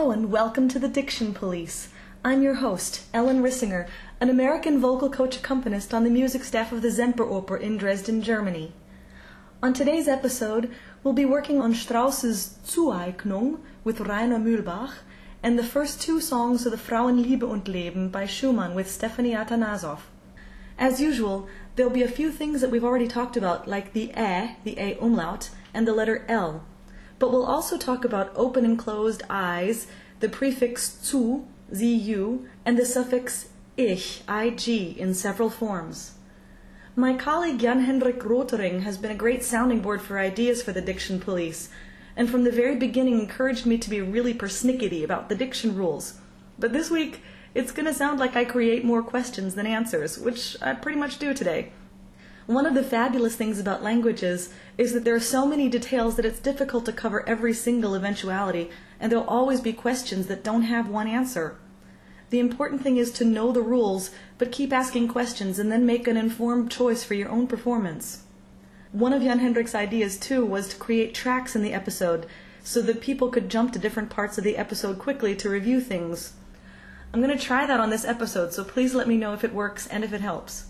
Hello and welcome to the Diction Police. I'm your host, Ellen Rissinger, an American vocal coach accompanist on the music staff of the Semperoper in Dresden, Germany. On today's episode, we'll be working on Strauss's Zueignung with Rainer Mühlbach and the first two songs of the Frauenliebe und Leben by Schumann with Stephanie Atanasov. As usual, there'll be a few things that we've already talked about, like the E, the A umlaut, and the letter L. But we'll also talk about open and closed eyes, the prefix zu, zu, and the suffix ich, ig, in several forms. My colleague Jan Hendrik Rotering has been a great sounding board for ideas for the Diction Police, and from the very beginning encouraged me to be really persnickety about the diction rules. But this week, it's going to sound like I create more questions than answers, which I pretty much do today. One of the fabulous things about languages is that there are so many details that it's difficult to cover every single eventuality, and there'll always be questions that don't have one answer. The important thing is to know the rules, but keep asking questions and then make an informed choice for your own performance. One of Jan Hendrik's ideas, too, was to create tracks in the episode so that people could jump to different parts of the episode quickly to review things. I'm going to try that on this episode, so please let me know if it works and if it helps.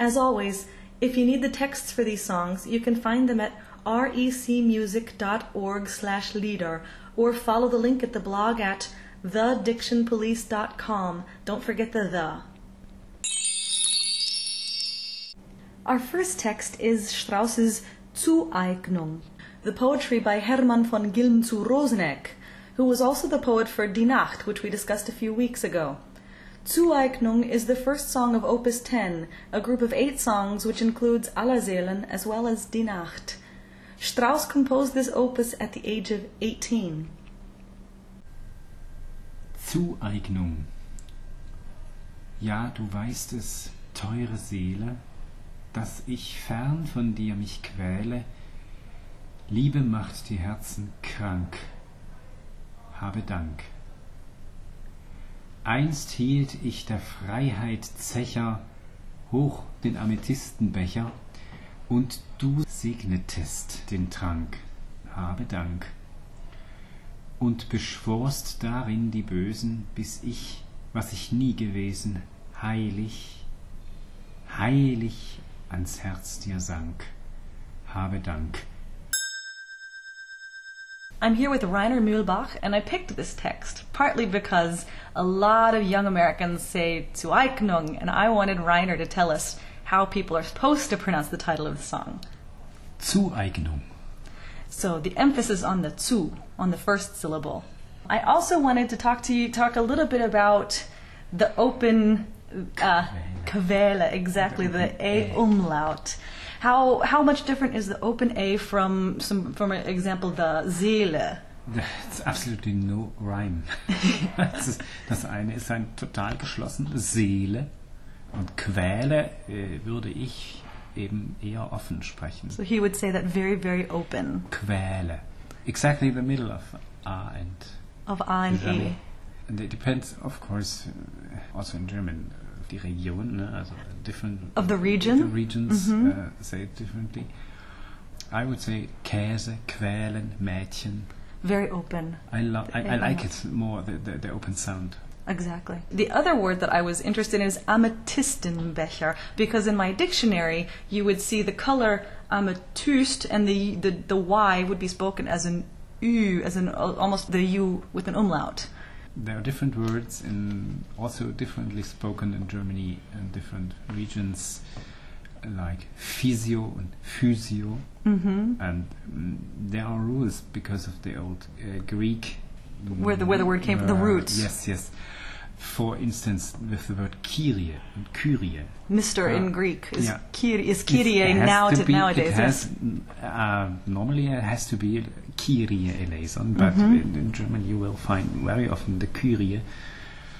As always, if you need the texts for these songs, you can find them at recmusic.org slash lieder or follow the link at the blog at thedictionpolice.com. Don't forget the the. Our first text is Strauss's Zueignung, the poetry by Hermann von Gilm zu Roseneck, who was also the poet for Die Nacht, which we discussed a few weeks ago. Zueignung is the first song of Opus 10, a group of eight songs which includes Allerseelen as well as Die Nacht. Strauss composed this opus at the age of 18. Zueignung. Ja, du weißt es, teure Seele, dass ich fern von dir mich quäle. Liebe macht die Herzen krank. Habe Dank. Einst hielt ich der Freiheit Zecher hoch den Amethystenbecher, und du segnetest den Trank. Habe Dank. Und beschworst darin die Bösen, bis ich, was ich nie gewesen, heilig, heilig ans Herz dir sank. Habe Dank. I'm here with Rainer Mühlbach, and I picked this text partly because a lot of young Americans say "Zu Zueignung, and I wanted Rainer to tell us how people are supposed to pronounce the title of the song. Zueignung. So the emphasis on the zu, on the first syllable. I also wanted to talk to you, talk a little bit about the open uh, Quelle, exactly, the A umlaut. How, how much different is the open A from, some, from an example, the Seele? It's absolutely no rhyme. das, ist, das eine ist ein total geschlossenes Seele und Quäle äh, würde ich eben eher offen sprechen. So he would say that very, very open. Quäle. Exactly the middle of A and Of A and E. And it depends, of course, also in German, die Region, ne? also different Of the region? the regions Mhm. uh, say it differently. I would say Käse, Quälen, Mädchen. Very open. I, lo- I, I like it more, the, the, the open sound. Exactly. The other word that I was interested in is Amethystenbecher, because in my dictionary you would see the color amethyst and the, the, the Y would be spoken as an U, as an almost the U with an umlaut. There are different words and also differently spoken in Germany and different regions, like physio and physio. Mm-hmm. And mm, there are rules because of the old uh, Greek. Where the- where the word came from, the roots. Yes, yes. For instance, with the word Kyrie Kyrie. Mister Uh, in Greek is, yeah. Kyrie, is Kyrie now to be- nowadays. It has, uh, normally it has to be Kyrie eleison, but Mhm. in, in German you will find very often the Kyrie.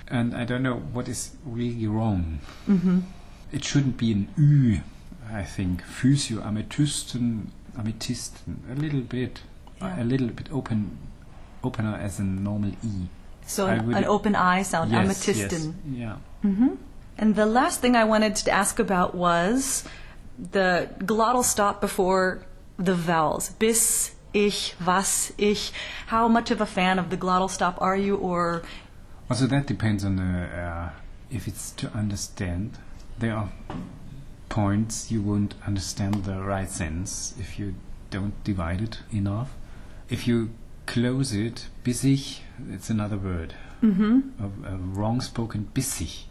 And I don't know what is really wrong. hmm It shouldn't be an Ü, I think. Physio, Amethysten, Amethysten, a little bit, Yeah. a little bit open, opener as a normal E. So an, an open eye sound, Yes, amethysten. yes, yeah. hmm And the last thing I wanted to ask about was the glottal stop before the vowels. Bis, ich, was, ich. How much of a fan of the glottal stop are you, or Also that depends on the, uh, if it's to understand. There are points you won't understand the right sense if you don't divide it enough. If you close it, bissig, it's another word. Mm-hmm. A, a wrong spoken bissig.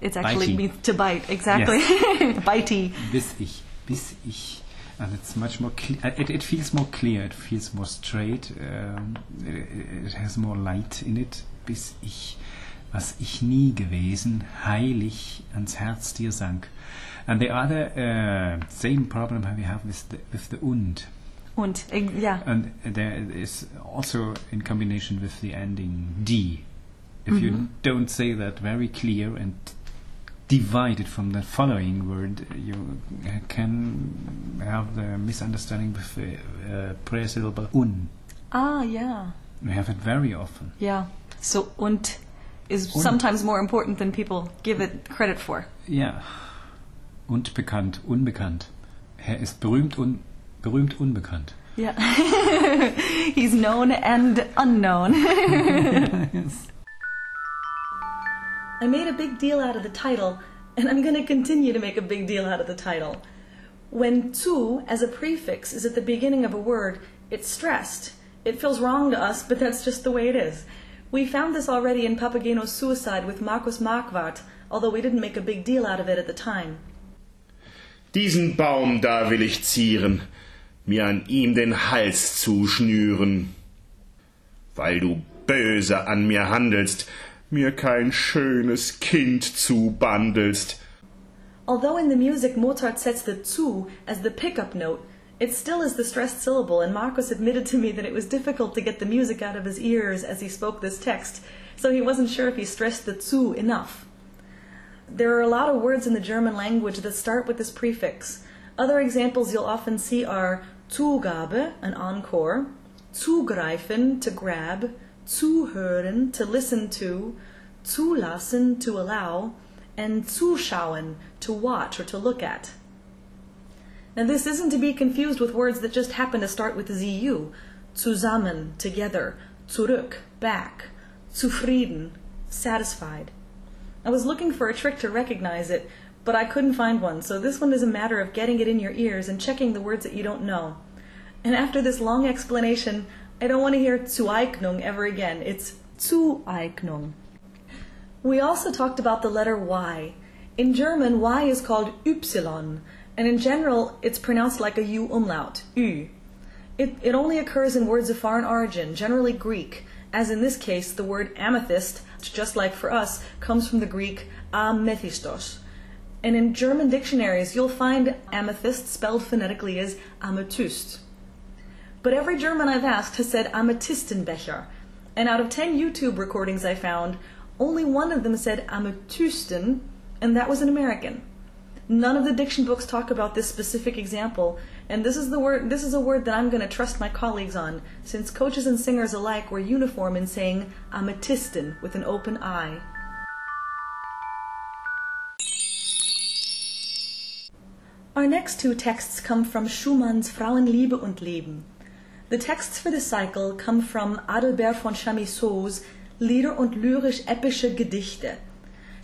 it's actually Bitey. means to bite, exactly. Bitey. Bissig, bissig. And it's much more cle- uh, it, it feels more clear, it feels more straight, um, it, it has more light in it. Bis ich, was ich nie gewesen, heilig ans Herz dir sank. And the other uh, same problem we have with the, with the und. Und, äh, ja. And there is also in combination with the ending D. If you don't say that very clear and divide it from the following word, you can have the misunderstanding with the uh, prayer syllable un. Ah, yeah. We have it very often. Yeah. So, und is Und. sometimes more important than people give it credit for. Yeah. Und bekannt, unbekannt. Er ist berühmt und berühmt unbekannt. Yeah. He's known and unknown. I made a big deal out of the title, and I'm going to continue to make a big deal out of the title. When zu as a prefix is at the beginning of a word, it's stressed. It feels wrong to us, but that's just the way it is. We found this already in Papageno's suicide with Markus Marquardt, although we didn't make a big deal out of it at the time. Diesen Baum da will ich zieren, mir an ihm den Hals zuschnüren. Weil du böse an mir handelst, mir kein schönes Kind zubandelst. Although in the music Mozart sets the zu as the pickup note, it still is the stressed syllable, and Markus admitted to me that it was difficult to get the music out of his ears as he spoke this text, so he wasn't sure if he stressed the zu enough. There are a lot of words in the German language that start with this prefix. Other examples you'll often see are Zugabe, an encore, zugreifen, to grab, zuhören, to listen to, zulassen, to allow, and zuschauen, to watch or to look at. Now, this isn't to be confused with words that just happen to start with zu. Zusammen, together. Zurück, back. Zufrieden, satisfied. I was looking for a trick to recognize it, but I couldn't find one, so this one is a matter of getting it in your ears and checking the words that you don't know. And after this long explanation, I don't want to hear Zueignung ever again. It's Zueignung. We also talked about the letter Y. In German, Y is called Y, and in general, it's pronounced like a U umlaut, Ü. It, it only occurs in words of foreign origin, generally Greek, as in this case, the word amethyst, just like for us, comes from the Greek amethistos. And in German dictionaries, you'll find amethyst spelled phonetically as amethyst. But every German I've asked has said Amethystenbecher. And out of 10 YouTube recordings I found, only one of them said Amethysten, and that was an American. None of the diction books talk about this specific example, and this is the word this is a word that I'm going to trust my colleagues on, since coaches and singers alike were uniform in saying Amethysten with an open eye. Our next two texts come from Schumann's Frauenliebe und Leben. The texts for this cycle come from Adalbert von Chamisso's Lieder und lyrisch-epische Gedichte.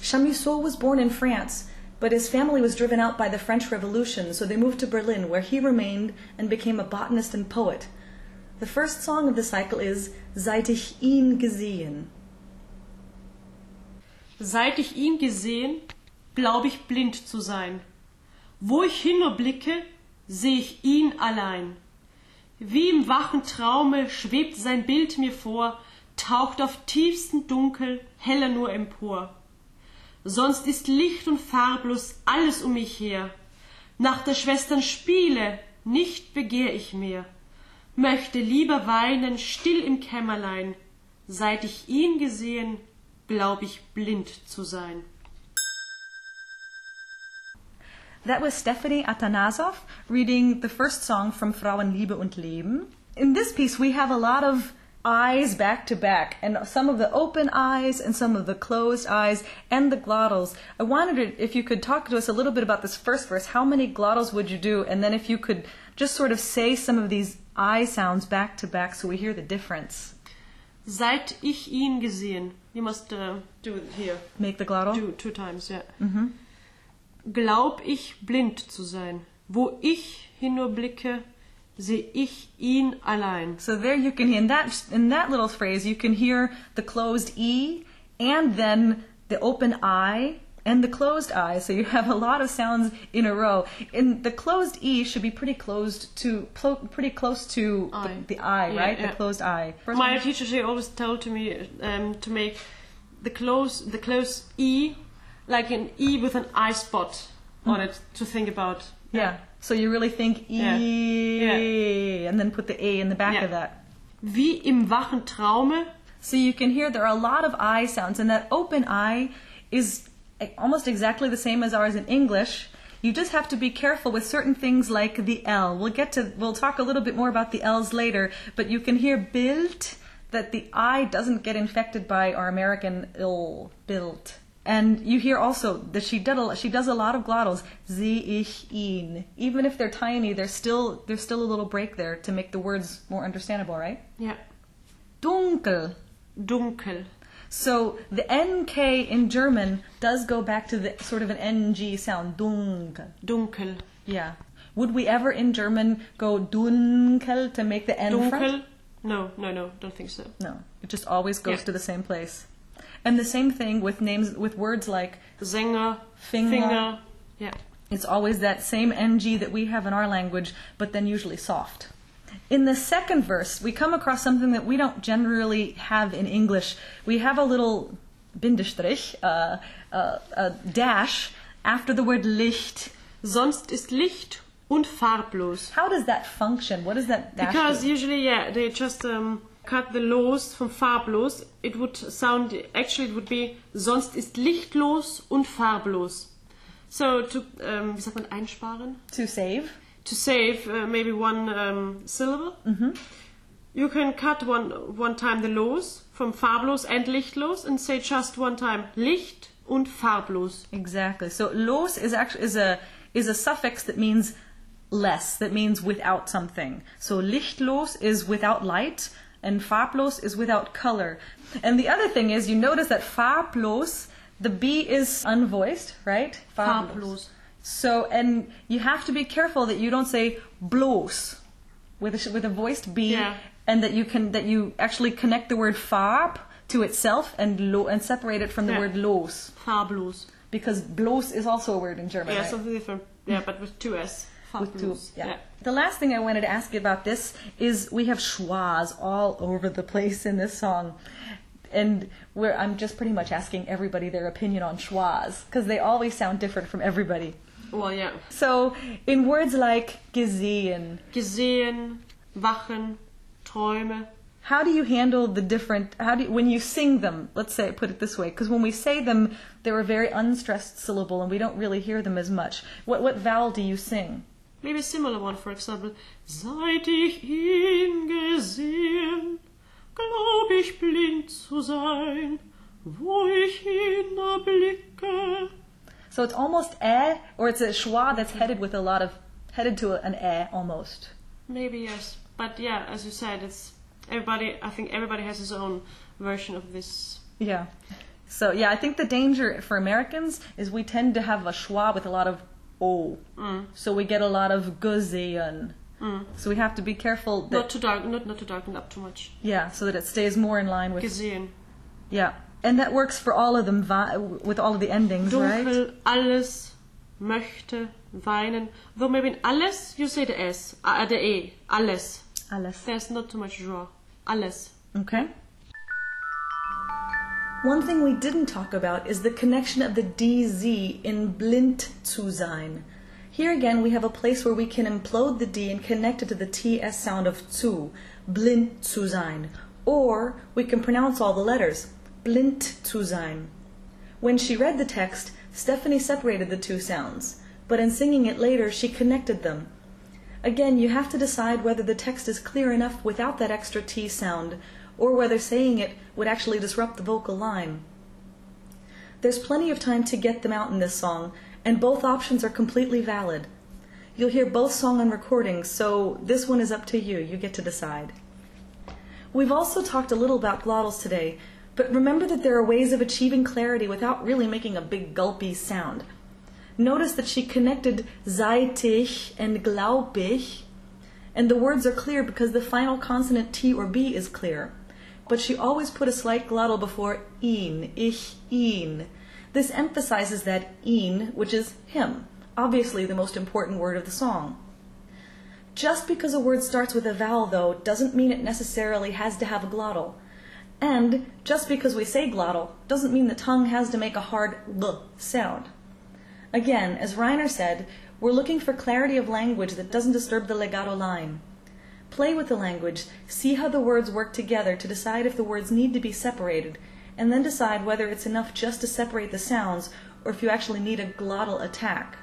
Chamisso was born in France, but his family was driven out by the French Revolution, so they moved to Berlin, where he remained and became a botanist and poet. The first song of the cycle is Seit ich ihn gesehen. Seit ich ihn gesehen, glaub ich blind zu sein. Wo ich hin nur blicke, seh ich ihn allein. Wie im wachen Traume schwebt sein Bild mir vor, taucht auf tiefstem Dunkel heller nur empor. Sonst ist Licht und farblos alles um mich her. Nach der Schwestern Spiele nicht begehr ich mehr. Möchte lieber weinen still im Kämmerlein. Seit ich ihn gesehen, glaub ich blind zu sein. That was Stephanie Atanasov reading the first song from Frauenliebe und Leben. In this piece, we have a lot of eyes back to back, and some of the open eyes and some of the closed eyes and the glottals. I wondered if you could talk to us a little bit about this first verse. How many glottals would you do? And then if you could just sort of say some of these I sounds back to back so we hear the difference. Seit ich ihn gesehen. You must uh, do it here. Make the glottal. Two, two times, yeah. Glaub ich blind zu sein. Wo ich hinüberblicke, sehe ich ihn allein. So there you can in that in that little phrase you can hear the closed e and then the open i and the closed i. So you have a lot of sounds in a row. And the closed e should be pretty closed to plo- pretty close to I. the, the i, Yeah, right? yeah. The closed i. First My one- teacher, she always told to me um, to make the close, the close e like an e with an I spot mm. on it to think about. yeah. So you really think e Yeah. and then put the a in the back Yeah. of that. Wie im wachen Traume So you can hear there are a lot of I sounds, and that open I is almost exactly the same as ours in English. You just have to be careful with certain things like the L. We'll get to, we'll talk a little bit more about the L's later, but you can hear Bild, that the I doesn't get infected by our American ill, Bild. And you hear also that she did a, she does a lot of glottals. Sehe ich ihn. Even if they're tiny, there's still there's still a little break there to make the words more understandable, right? Ja, Dunkel. dunkel. So the NK in German does go back to the sort of an NG sound, dunkel. Dunkel. Yeah. Would we ever in German go dunkel to make the N Dunkel? front? No, no, no, don't think so. No. It just always goes Yeah. to the same place. And the same thing with names with words like Finger. Finger. Yeah. It's always that same NG that we have in our language, but then usually soft. In the second verse, we come across something that we don't generally have in English. We have a little Bindestrich, uh, uh, a dash, after the word Licht. Sonst ist Licht und farblos. How does that function? What does that dash Because do? usually, yeah, they just um, cut the los from farblos. It would sound, actually, it would be sonst ist lichtlos und farblos. So, to, um, wie sagt man, einsparen? To save? To save uh, maybe one um, syllable. You can cut one, one time the los from farblos and lichtlos and say just one time Licht und farblos. Exactly. So los is actually is a is a suffix that means less, that means without something. So lichtlos is without light, and farblos is without color. And the other thing is, you notice that farblos, the B is unvoiced, right? Farblos. So, and you have to be careful that you don't say bloß with a, with a voiced B, Yeah. and that you can that you actually connect the word farb to itself and lo, and separate it from the Yeah. word los Farblos. because bloß is also a word in German. Yeah, right? something different. Yeah, but with two S. With two, Farblos. yeah. The last thing I wanted to ask you about this is we have schwas all over the place in this song. And where I'm just pretty much asking everybody their opinion on schwas because they always sound different from everybody. Well, yeah. So in words like gesehen, Gesehen, wachen, Träume. how do you handle the different how do you, when you sing them let's say put it this way because when we say them they're a very unstressed syllable and we don't really hear them as much what what vowel do you sing Maybe a similar one, for example. Seit ich ihn gesehen, glaub ich blind zu sein, wo ich ihn erblicke. so it's almost eh or it's a schwa that's headed with a lot of headed to an eh almost Maybe yes, but yeah, as you said, it's everybody. I think everybody has his own version of this. yeah so yeah i think the danger for americans is we tend to have a schwa with a lot of o so we get a lot of gesehen so we have to be careful that Not to dark, not not to darken up too much. yeah so that it stays more in line with Gesehen. Yeah, and that works for all of them with all of the endings, right? Dunkel, alles, möchte, weinen. Though maybe in alles you say the S, uh, the E, alles. Alles. There's not too much draw. Alles. Okay. One thing we didn't talk about is the connection of the DZ in blind zu sein. Here again, we have a place where we can implode the D and connect it to the TS sound of zu, blind zu sein. Or we can pronounce all the letters, blind zu sein. When she read the text, Stephanie separated the two sounds, but in singing it later, she connected them. Again, you have to decide whether the text is clear enough without that extra T sound, or whether saying it would actually disrupt the vocal line. There's plenty of time to get them out in this song, and both options are completely valid. You'll hear both song and recording, so this one is up to you. You get to decide. We've also talked a little about glottals today, but remember that there are ways of achieving clarity without really making a big gulpy sound. Notice that she connected zeitig and glaub ich, and the words are clear because the final consonant T or B is clear. But she always put a slight glottal before ihn, ich, ihn. This emphasizes that ihn, which is him, obviously the most important word of the song. Just because a word starts with a vowel, though, doesn't mean it necessarily has to have a glottal. And just because we say glottal doesn't mean the tongue has to make a hard l sound. Again, as Rainer said, we're looking for clarity of language that doesn't disturb the legato line. Play with the language, see how the words work together to decide if the words need to be separated, and then decide whether it's enough just to separate the sounds or if you actually need a glottal attack.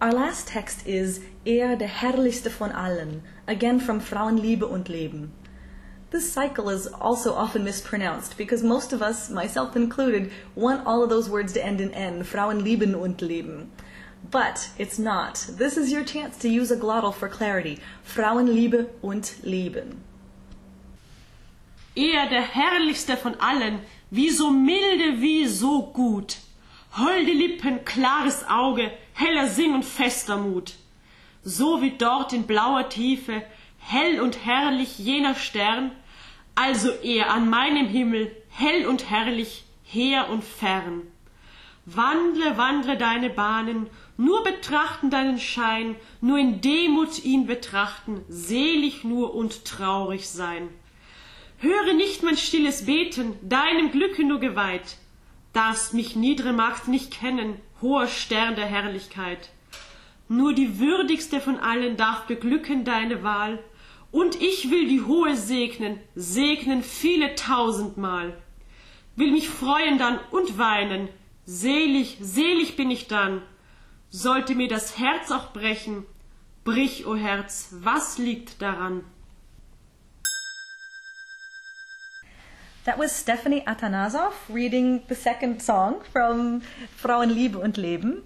Our last text is Er der herrlichste von allen, again from Frauenliebe und Leben. This cycle is also often mispronounced because most of us, myself included, want all of those words to end in N, Frauenlieben und Leben. But it's not. This is your chance to use a glottal for clarity. Frauenliebe und Leben. Er der herrlichste von allen, wie so milde, wie so gut. Holde Lippen, klares Auge, heller Sinn und fester Mut. So wie dort in blauer Tiefe, hell und herrlich jener Stern, also er an meinem Himmel, hell und herrlich, her und fern. Wandle, wandle deine Bahnen, nur betrachten deinen Schein, nur in Demut ihn betrachten, selig nur und traurig sein. Höre nicht mein stilles Beten, deinem Glücke nur geweiht, darfst mich niedre Magd nicht kennen, hoher Stern der Herrlichkeit. Nur die würdigste von allen darf beglücken deine Wahl, und ich will die hohe segnen, segnen viele tausendmal. Will mich freuen dann und weinen, selig, selig bin ich dann. Sollte mir das Herz auch brechen, brich, o oh Herz, was liegt daran? That was Stephanie Atanasov reading the second song from Frauenliebe und Leben.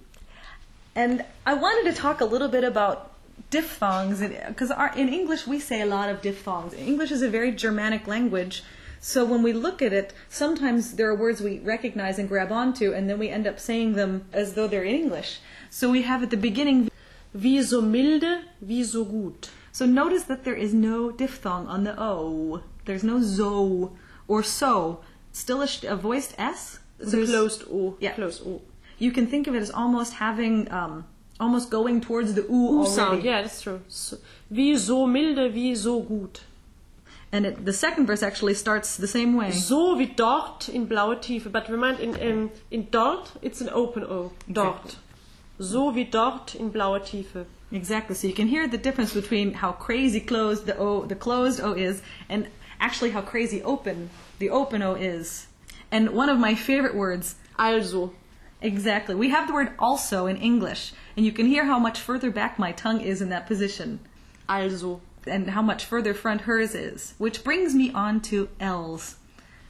And I wanted to talk a little bit about diphthongs because in English we say a lot of diphthongs. English is a very Germanic language, so when we look at it, sometimes there are words we recognize and grab onto, and then we end up saying them as though they're in English. So we have at the beginning, wie so milde, wie so gut. So notice that there is no diphthong on the O. There's no zo or so. Still a, a voiced S. Closed O. Yeah. Closed O. You can think of it as almost having, um, almost going towards the U already. sound. Yeah, that's true. So, wie so milde, wie so gut. And it, the second verse actually starts the same way. So wie dort in blaue Tiefe. But remind, in, in, in dort, it's an open O. Dort. Exactly. So wie dort in blauer Tiefe. Exactly. So you can hear the difference between how crazy closed the O, the closed O is, and actually how crazy open the open O is. And one of my favorite words. Also. Exactly. We have the word also in English, and you can hear how much further back my tongue is in that position, Also. And how much further front hers is. Which brings me on to L's.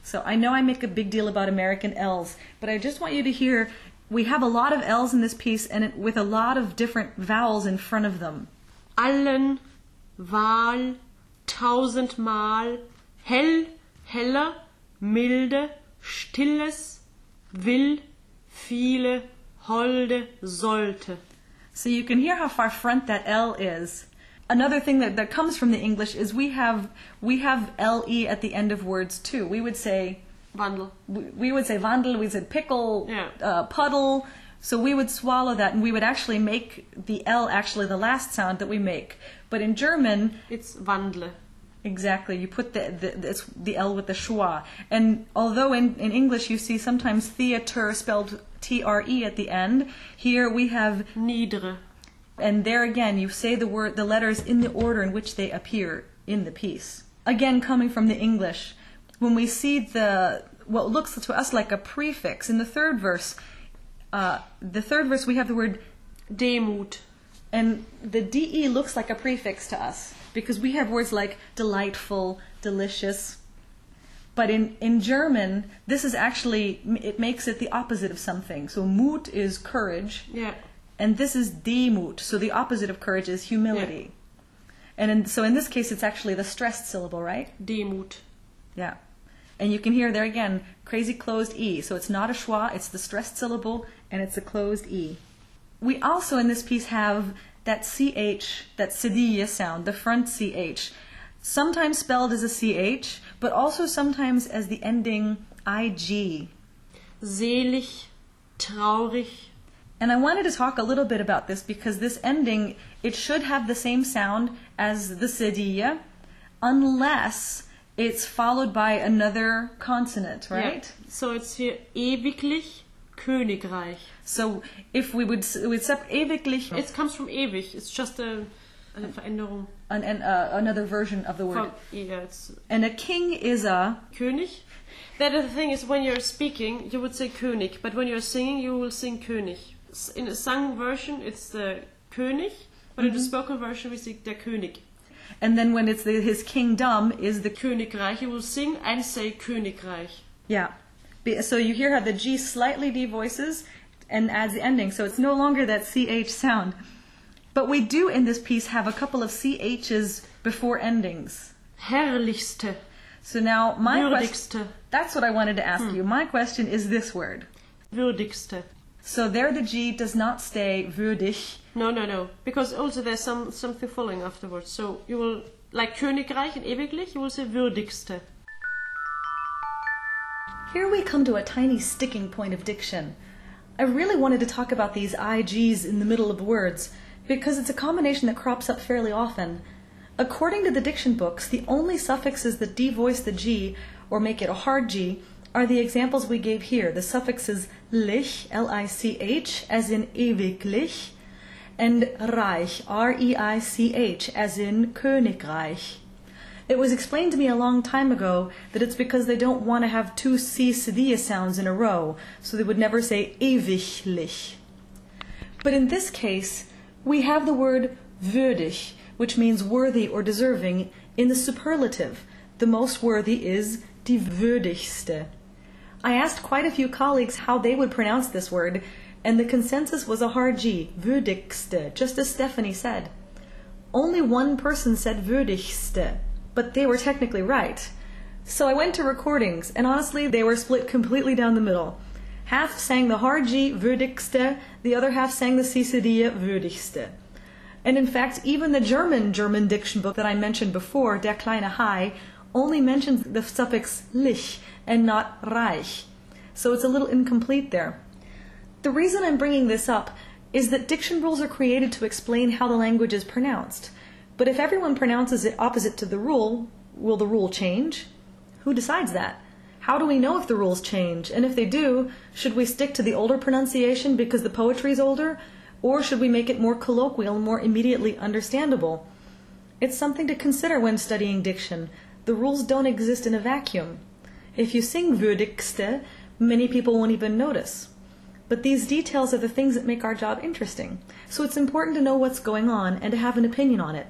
So I know I make a big deal about American L's, but I just want you to hear we have a lot of L's in this piece, and it, with a lot of different vowels in front of them. Allen, Wahl, tausendmal, hell, heller, milde, stilles, will, viele, holde, sollte. So you can hear how far front that L is. Another thing that, that comes from the English is we have we have LE at the end of words too. We would say Wandel. we, we would say wandel, we said pickle, Yeah. uh, puddle. So we would swallow that and we would actually make the L actually the last sound that we make. But in German, It's wandle. exactly, you put the, the, it's the L with the schwa. And although in, in English you see sometimes theater spelled T-R-E at the end, here we have Niedere. And there again, you say the word, the letters in the order in which they appear in the piece. Again, coming from the English, when we see the what looks to us like a prefix in the third verse, uh, the third verse we have the word, Demut. and the de looks like a prefix to us because we have words like delightful, delicious. But in, in German, this is actually, it makes it the opposite of something. So Mut is courage, Yeah. And this is Demut. So the opposite of courage is humility. And in, so in this case, it's actually the stressed syllable, right? Demut. Yeah. And you can hear there again, crazy closed E. So it's not a schwa, it's the stressed syllable, and it's a closed E. We also in this piece have that CH, that cedilla sound, the front CH. Sometimes spelled as a CH, but also sometimes as the ending IG. Selig, traurig. And I wanted to talk a little bit about this because this ending, it should have the same sound as the cedilla, unless it's followed by another consonant, right? Yeah. So it's here ewiglich, Königreich. So if we would would sep- ewiglich, It comes from ewig. It's just a, eine Veränderung. an, an, uh, another version of the word. From, yeah, And a king is a König. The other thing is when you're speaking, you would say König, but when you're singing, you will sing König. In a sung version, it's the König, but in the mm-hmm. spoken version, we say der König. and then when it's the, his kingdom is the Königreich, you will sing and say Königreich. yeah. So you hear how the G slightly devoices and adds the ending, so it's no longer that ch sound. But we do in this piece have a couple of ch's before endings. Herrlichste, So now my question. That's what I wanted to ask hmm. you. My question is this word. würdigste. So there the G does not stay würdig. No, no, no. Because also there's some something following afterwards. So you will, like Königreich and ewiglich, you will say würdigste. Here we come to a tiny sticking point of diction. I really wanted to talk about these IGs in the middle of words because it's a combination that crops up fairly often. According to the diction books, the only suffixes that devoice the G or make it a hard G are the examples we gave here. The suffixes lich, L-I-C-H, as in ewiglich, and reich, R-E-I-C-H, as in Königreich. It was explained to me a long time ago that it's because they don't want to have two C cedilla sounds in a row, so they would never say ewiglich. But in this case, we have the word würdig, which means worthy or deserving, in the superlative. The most worthy is die würdigste. I asked quite a few colleagues how they would pronounce this word, and the consensus was a hard G, würdigste, just as Stephanie said. Only one person said würdigste, but they were technically right. So I went to recordings, and honestly, they were split completely down the middle. Half sang the hard G, würdigste, the other half sang the Cicedilla, würdigste. And in fact, even the German German diction book that I mentioned before, Der kleine Hey, only mentions the suffix lich and not reich. So it's a little incomplete there. The reason I'm bringing this up is that diction rules are created to explain how the language is pronounced. But if everyone pronounces it opposite to the rule, will the rule change? Who decides that? How do we know if the rules change? And if they do, should we stick to the older pronunciation because the poetry is older? Or should we make it more colloquial and more immediately understandable? It's something to consider when studying diction. The rules don't exist in a vacuum. If you sing würdigste, many people won't even notice. But these details are the things that make our job interesting. So it's important to know what's going on and to have an opinion on it.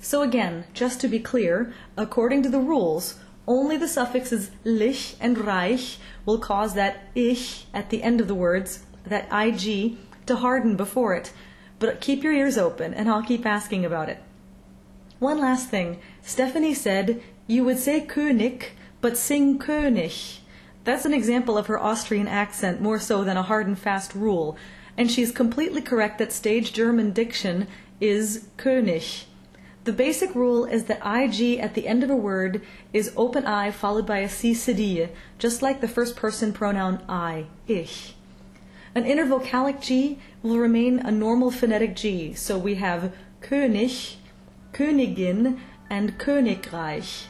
So again, just to be clear, according to the rules, only the suffixes lich and reich will cause that ich at the end of the words, that ig, to harden before it. But keep your ears open and I'll keep asking about it. One last thing. Stephanie said you would say König, but sing König. That's an example of her Austrian accent more so than a hard and fast rule. And she's completely correct that stage German diction is König. The basic rule is that ig at the end of a word is open I followed by a c cedille, just like the first person pronoun I, ich. An intervocalic G will remain a normal phonetic G, so we have König, Königin, and Königreich.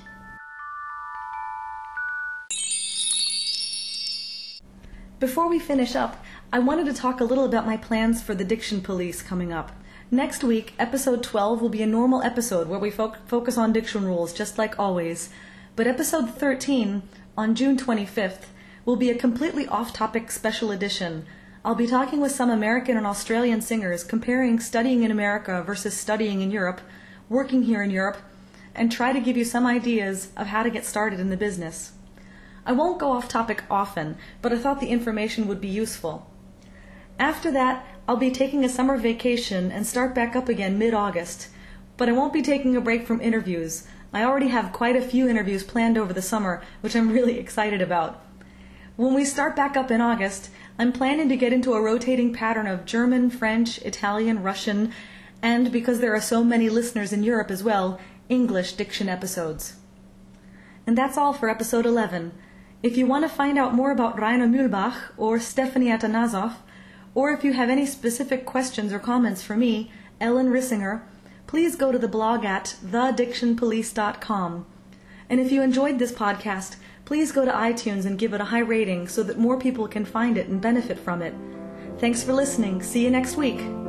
Before we finish up, I wanted to talk a little about my plans for the Diction Police coming up. Next week, episode 12 will be a normal episode where we fo- focus on diction rules, just like always. But episode 13, on June 25th, will be a completely off topic special edition. I'll be talking with some American and Australian singers, comparing studying in America versus studying in Europe, working here in Europe, and try to give you some ideas of how to get started in the business. I won't go off topic often, but I thought the information would be useful. After that, I'll be taking a summer vacation and start back up again mid August. But I won't be taking a break from interviews. I already have quite a few interviews planned over the summer, which I'm really excited about. When we start back up in August, I'm planning to get into a rotating pattern of German, French, Italian, Russian, and because there are so many listeners in Europe as well, English diction episodes. And that's all for episode 11. If you want to find out more about Rainer Mühlbach or Stephanie Atanasov, or if you have any specific questions or comments for me, Ellen Rissinger, please go to the blog at thedictionpolice.com. And if you enjoyed this podcast, please go to iTunes and give it a high rating so that more people can find it and benefit from it. Thanks for listening. See you next week.